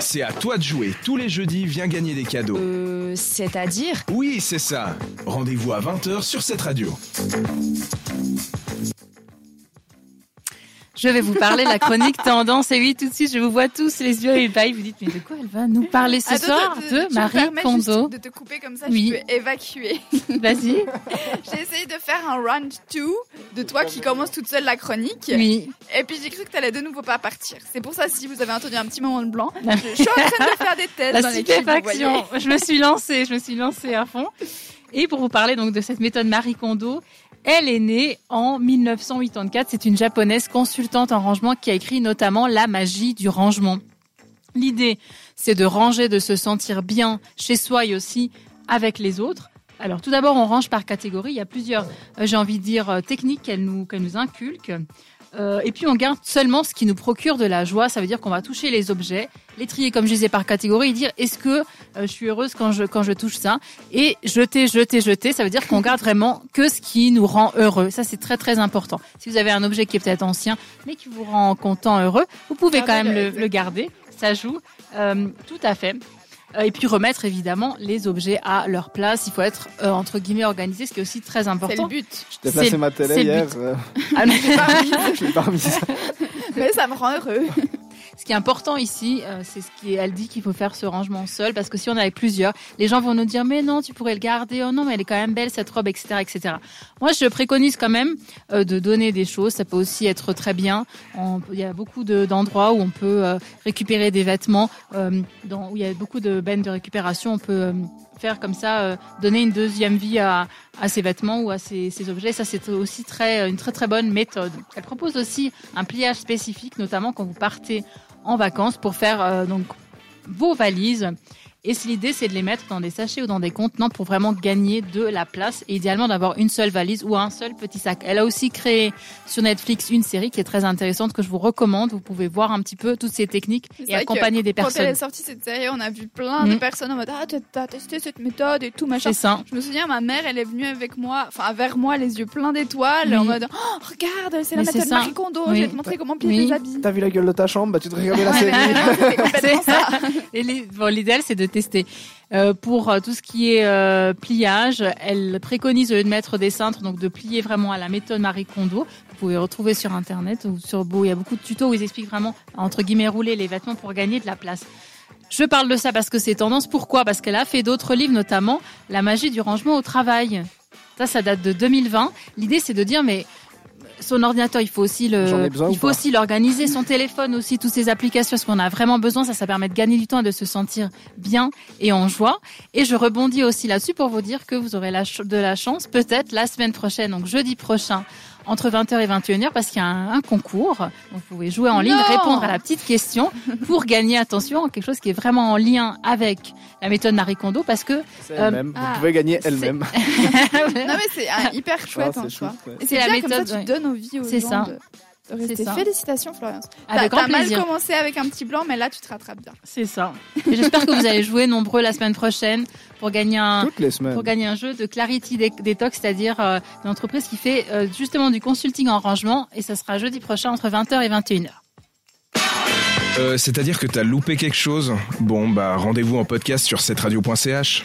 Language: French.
C'est à toi de jouer. Tous les jeudis, viens gagner des cadeaux. Euh, c'est-à-dire Oui, c'est ça. Rendez-vous à 20h sur cette radio. Je vais vous parler de la chronique tendance. Et oui, tout de suite, je vous vois tous les yeux ébahis. Vous dites, mais de quoi elle va nous parler ce Attends, soir tu- tu De me Marie Kondo? de te couper comme ça, Oui. je peux évacuer. Vas-y. J'ai essayé de faire un round 2 de toi qui commence toute seule la chronique. Oui. Et puis j'ai cru que t'allais de nouveau pas partir. C'est pour ça, si vous avez entendu un petit moment de blanc, La- je, suis en train de faire des tests dans La voyez. stupéfaction. Je me suis lancée, je me suis lancée à fond. Et pour vous parler donc de cette méthode Marie Kondo, elle est née en 1984. C'est une japonaise consultante en rangement qui a écrit notamment La magie du rangement. L'idée, c'est de ranger, de se sentir bien chez soi et aussi avec les autres. Alors tout d'abord, on range par catégorie. Il y a plusieurs, euh, j'ai envie de dire, euh, techniques qu'elle nous, qu'elle nous inculque. Euh, et puis on garde seulement ce qui nous procure de la joie. Ça veut dire qu'on va toucher les objets, les trier comme je disais par catégorie, et dire est-ce que euh, je suis heureuse quand je quand je touche ça? Et jeter, jeter, jeter. Ça veut dire qu'on garde vraiment que ce qui nous rend heureux. Ça c'est très très important. Si vous avez un objet qui est peut-être ancien mais qui vous rend content, heureux, vous pouvez quand même Gardez-le, le, le garder. Ça joue Euh, tout à fait. Euh, Et puis remettre évidemment les objets à leur place. Il faut être euh, entre guillemets organisé, ce qui est aussi très C'est important. le but. J'ai placé C'est- ma c'est télé hier. euh, Ah, non. je l'ai pas remise. Mais ça me rend heureux. Ce qui est important ici, euh, c'est ce qu'elle dit qu'il faut faire ce rangement seul, parce que si on est avec plusieurs, les gens vont nous dire mais non, tu pourrais le garder, oh non, mais elle est quand même belle cette robe, etc., etc. Moi, je préconise quand même euh, de donner des choses. Ça peut aussi être très bien. Il y a beaucoup de- d'endroits où on peut euh, récupérer des vêtements, où il y a beaucoup de bennes de récupération. On peut faire comme ça, donner une deuxième vie à, à ces vêtements ou à ces, ces objets. Ça, c'est aussi très, une très très bonne méthode. Elle propose aussi un pliage spécifique, notamment quand vous partez en vacances pour faire euh, donc vos valises. Et l'idée, c'est de les mettre dans des sachets ou dans des contenants pour vraiment gagner de la place et idéalement d'avoir une seule valise ou un seul petit sac. Elle a aussi créé sur Netflix une série qui est très intéressante que je vous recommande. Vous pouvez voir un petit peu toutes ces techniques et accompagner des Quand elle personnes. est sortie cette série, on a vu plein de Mhm. personnes en mode Ah, t'as- testé cette méthode et tout, machin. C'est ça. Je me souviens, ma mère, elle est venue avec moi, enfin vers moi, les yeux pleins d'étoiles, Oui. en mode oh, Regarde, c'est la méthode. Marie Kondo, Oui. je vais te montrer comment plier Oui. habits. T'as vu la gueule de ta chambre? Bah tu te regarder la série. c'est ça. Et les- bon, l'idéal, c'est de Euh, pour euh, tout ce qui est euh, pliage, elle préconise au lieu de mettre des cintres, donc de plier vraiment à la méthode Marie Kondo. Vous pouvez retrouver sur internet ou sur. Il y a beaucoup de tutos où ils expliquent vraiment entre guillemets rouler les vêtements pour gagner de la place. Je parle de ça parce que c'est tendance. Pourquoi? Parce qu'elle a fait d'autres livres, notamment La magie du rangement au travail. Ça, ça date de 2020. L'idée, c'est de dire, mais son ordinateur, il faut aussi le, besoin il faut aussi l'organiser, son téléphone aussi, toutes ces applications, parce qu'on a vraiment besoin. Ça, ça permet de gagner du temps et de se sentir bien et en joie. Et je rebondis aussi là-dessus pour vous dire que vous aurez la de la chance, peut-être la semaine prochaine, donc jeudi prochain, entre 20h et 21h, parce qu'il y a un, un concours. Donc, vous pouvez jouer en ligne, Non répondre à la petite question pour gagner, attention, quelque chose qui est vraiment en lien avec la méthode Marie Kondo, parce que C'est Euh, elle-même. ah, Vous pouvez gagner elle-même. Non, mais c'est un hyper chouette Ah, en chouette, ouais. Et C'est c'est la bien, comme méthode, ça, tu ouais. donnes envie aux C'est gens ça. de, ça. Félicitations, Florence. avec T'as grand t'as mal plaisir. commencé avec un petit blanc, mais là, tu te rattrapes bien. C'est ça. J'espère que vous allez jouer nombreux la semaine prochaine pour gagner un, Toutes les semaines. pour gagner un jeu de Clarity De- Detox, c'est-à-dire euh, une entreprise qui fait euh, justement du consulting en rangement et ça sera jeudi prochain entre 20h et 21h. Euh, C'est-à-dire que t'as loupé quelque chose? Bon, bah rendez-vous en podcast sur cetteradio.ch.